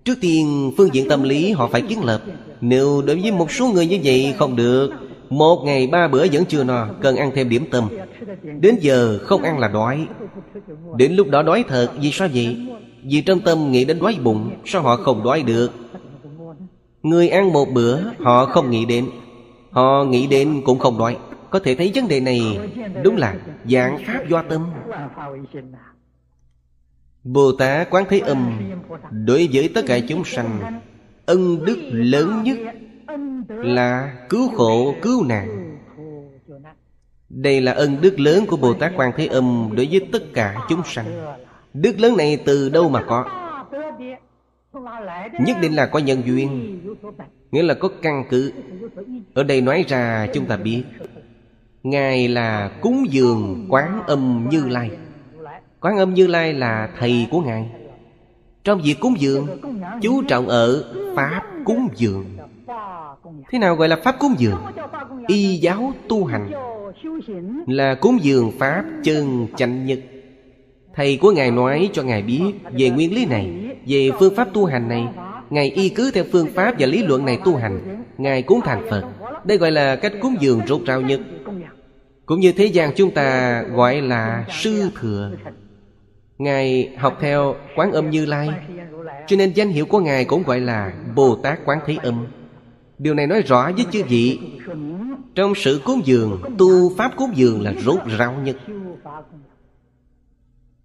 Trước tiên, phương diện tâm lý họ phải kiến lập. Nếu đối với một số người như vậy không được, Một ngày ba bữa vẫn chưa no, Cần ăn thêm điểm tâm. Đến giờ không ăn là đói. Đến lúc đó đói thật, Vì sao vậy? Vì trong tâm nghĩ đến đói bụng, Sao họ không đói được? Người ăn một bữa, Họ không nghĩ đến. Họ nghĩ đến cũng không nói Có thể thấy vấn đề này Đúng là dạng pháp do tâm. Bồ Tát Quán Thế Âm Đối với tất cả chúng sanh, Ân đức lớn nhất Là cứu khổ, cứu nạn. Đây là ân đức lớn của Bồ Tát Quán Thế Âm Đối với tất cả chúng sanh. Đức lớn này từ đâu mà có? Nhất định là có nhân duyên. Nghĩa là có căn cứ. Ở đây nói ra chúng ta biết. Ngài là cúng dường quán âm như lai. Quán âm Như Lai là thầy của Ngài. Trong việc cúng dường, Chú trọng ở Pháp cúng dường. Thế nào gọi là Pháp cúng dường? Y giáo tu hành. Là cúng dường Pháp chân chánh nhất. Thầy của Ngài nói cho Ngài biết Về nguyên lý này, Về phương pháp tu hành này. Ngài y cứ theo phương pháp và lý luận này tu hành, Ngài cúng thành Phật. Đây gọi là cách cúng dường rốt ráo nhất. Cũng như thế gian chúng ta gọi là sư thừa. Ngài học theo quán âm Như Lai. Cho nên danh hiệu của Ngài cũng gọi là Bồ Tát Quán Thế Âm. Điều này nói rõ với chư vị, Trong sự cúng dường, Tu Pháp cúng dường là rốt ráo nhất.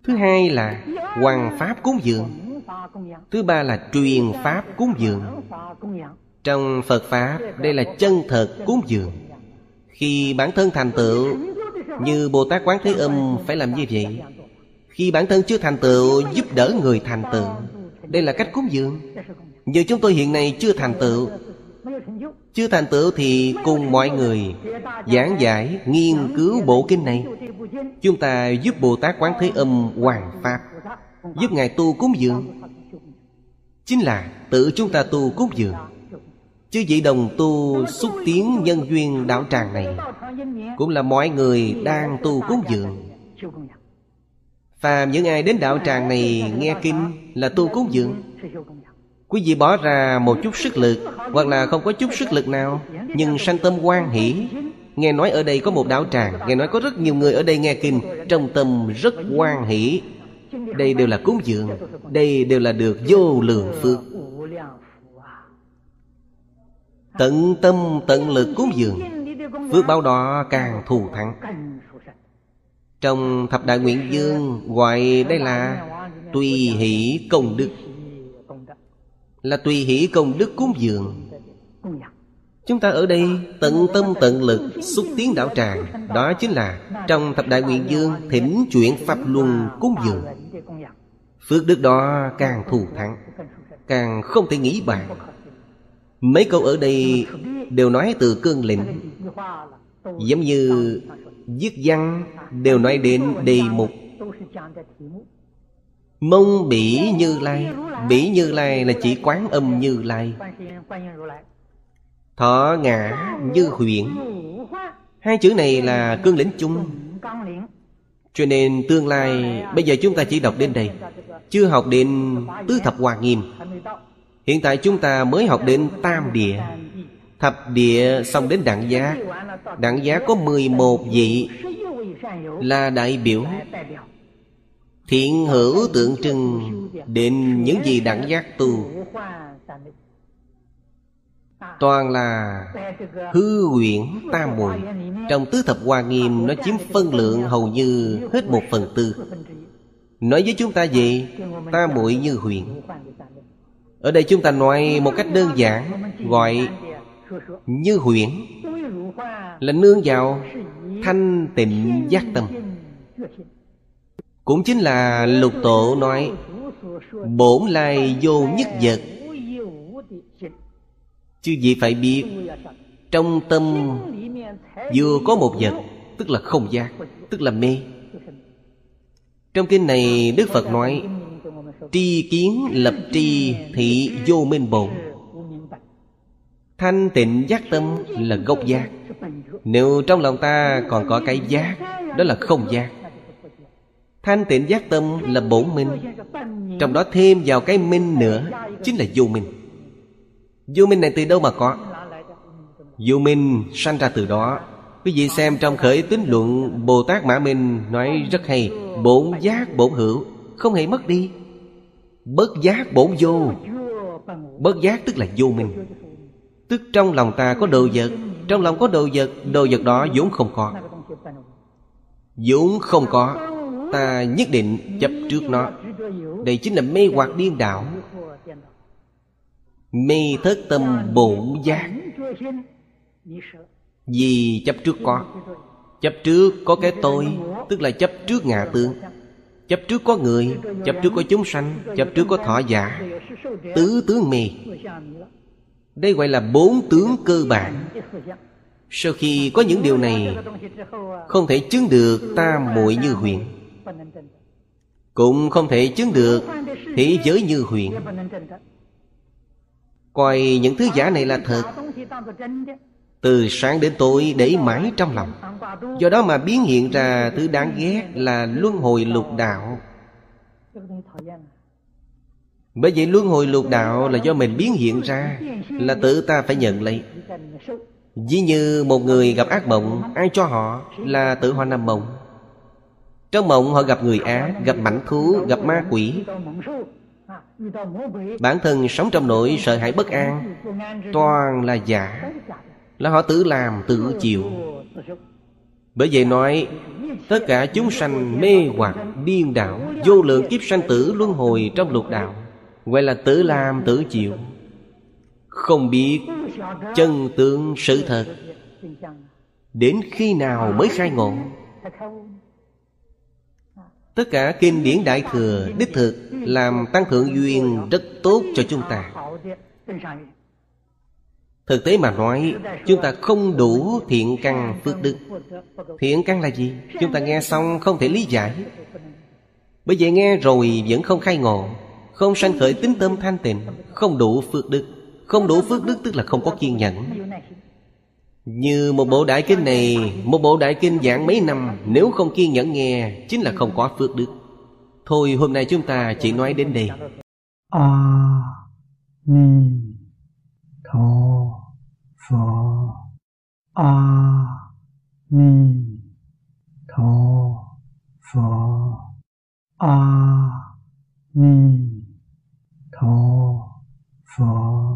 Thứ hai là Hoàng Pháp cúng dường. Thứ ba là truyền Pháp cúng dường. Trong Phật Pháp Đây là chân thật cúng dường. Khi bản thân thành tựu Như Bồ Tát Quán Thế Âm Phải làm như vậy. Khi bản thân chưa thành tựu Giúp đỡ người thành tựu. Đây là cách cúng dường. Giờ chúng tôi hiện nay chưa thành tựu chưa thành tựu thì cùng mọi người Giảng giải, nghiên cứu bộ kinh này. Chúng ta giúp Bồ Tát Quán Thế Âm Hoàng Pháp Giúp Ngài tu cúng dường. Chính là tự chúng ta tu cúng dường. Chứ vị đồng tu xúc tiến nhân duyên đạo tràng này Cũng là mọi người đang tu cúng dường. Phàm những ai đến đạo tràng này nghe kinh là tu cúng dường. Quý vị bỏ ra một chút sức lực Hoặc là không có chút sức lực nào, Nhưng sanh tâm quan hỷ. Nghe nói ở đây có một đạo tràng, Nghe nói có rất nhiều người ở đây nghe kinh, Trong tâm rất quan hỷ. Đây đều là cúng dường Đây đều là được vô lượng phước. Tận tâm, tận lực cúng dường Phước báo đó càng thù thắng. Trong thập đại nguyện dương Gọi đây là Tùy hỷ công đức. Là tùy hỷ công đức cúng dường. Chúng ta ở đây tận tâm tận lực xúc tiến đạo tràng. Đó chính là trong thập đại nguyện dương Thỉnh chuyển Pháp Luân cúng dường. Phước đức đó càng thù thắng, Càng không thể nghĩ bàn. Mấy câu ở đây đều nói từ cương lĩnh. Giống như viết văn đều nói đến đề mục. Mông bỉ như lai. Bỉ như lai là chỉ quán âm như lai. Thọ ngã như huyễn Hai chữ này là cương lĩnh chung. Cho nên tương lai, Bây giờ chúng ta chỉ đọc đến đây. Chưa học đến tứ thập hòa nghiêm. Hiện tại chúng ta mới học đến tam địa. Thập địa xong đến đẳng giá. Đẳng giá có 11 vị Là đại biểu. Thiện hữu tượng trưng Đến những gì đẳng giác tu. Toàn là hư huyễn tam muội Trong tứ thập hoa nghiêm, Nó chiếm phân lượng hầu như hết một phần tư. Nói với chúng ta gì? Tam muội như huyền Ở đây chúng ta nói một cách đơn giản, Gọi như huyễn. Là nương vào thanh tịnh giác tâm. Cũng chính là lục tổ nói, Bổn lai vô nhất vật. Chứ gì phải biết, Trong tâm Vừa có một vật, Tức là không giác Tức là mê. Trong kinh này, Đức Phật nói, Tri kiến lập tri thị vô minh bổn. Thanh tịnh giác tâm là gốc giác. Nếu trong lòng ta còn có cái giác, Đó là không giác. Thanh tịnh giác tâm là bổn minh. Trong đó thêm vào cái minh nữa, Chính là vô minh. Vô minh này từ đâu mà có? Vô minh sanh ra từ đó. Quý vị xem trong khởi tính luận Bồ Tát Mã Minh nói rất hay, Bổn giác bổn hữu, Không hề mất đi. Bất giác bổn vô. Bất giác tức là vô minh. Tức trong lòng ta có đồ vật, Trong lòng có đồ vật Đồ vật đó vốn không có. Vốn không có, Ta nhất định chấp trước nó. Đây chính là mê hoặc điên đảo. Mê thất tâm bổn giác. Vì chấp trước có. Chấp trước có cái tôi, Tức là chấp trước ngạ tướng Chấp trước có người, Chấp trước có chúng sanh, Chấp trước có thọ giả. Tứ tướng mê Đây gọi là bốn tướng cơ bản. Sau khi có những điều này, Không thể chứng được ta muội như huyện cũng không thể chứng được Thế giới như huyện Coi những thứ giả này là thật. Từ sáng đến tối để mãi trong lòng. Do đó mà biến hiện ra thứ đáng ghét là luân hồi lục đạo. Bởi vậy luân hồi lục đạo là do mình biến hiện ra Là tự ta phải nhận lấy. Ví như một người gặp ác mộng Ai cho họ là tự họ nằm mộng. Trong mộng họ gặp người ác Gặp mảnh thú, gặp ma quỷ. Bản thân sống trong nỗi sợ hãi bất an Toàn là giả Là họ tự làm, tự chịu. Bởi vậy nói Tất cả chúng sanh mê hoặc điên đảo Vô lượng kiếp sanh tử luân hồi trong lục đạo Gọi là tự làm tự chịu. Không biết chân tướng sự thật Đến khi nào mới khai ngộ? Tất cả kinh điển Đại Thừa, Đích thực làm tăng thượng duyên rất tốt cho chúng ta. Thực tế mà nói, Chúng ta không đủ thiện căn phước đức. Thiện căn là gì? Chúng ta nghe xong không thể lý giải. Bây giờ nghe rồi vẫn không khai ngộ, Không sanh khởi tính tâm thanh tịnh, Không đủ phước đức. Không đủ phước đức tức là không có kiên nhẫn. Như một bộ đại kinh này Một bộ đại kinh giảng mấy năm Nếu không kiên nhẫn nghe Chính là không có phước đức. Thôi hôm nay chúng ta chỉ nói đến đây. A à, Ni Tho Phở A à, Ni Tho Phở A à, Ni Tho Phở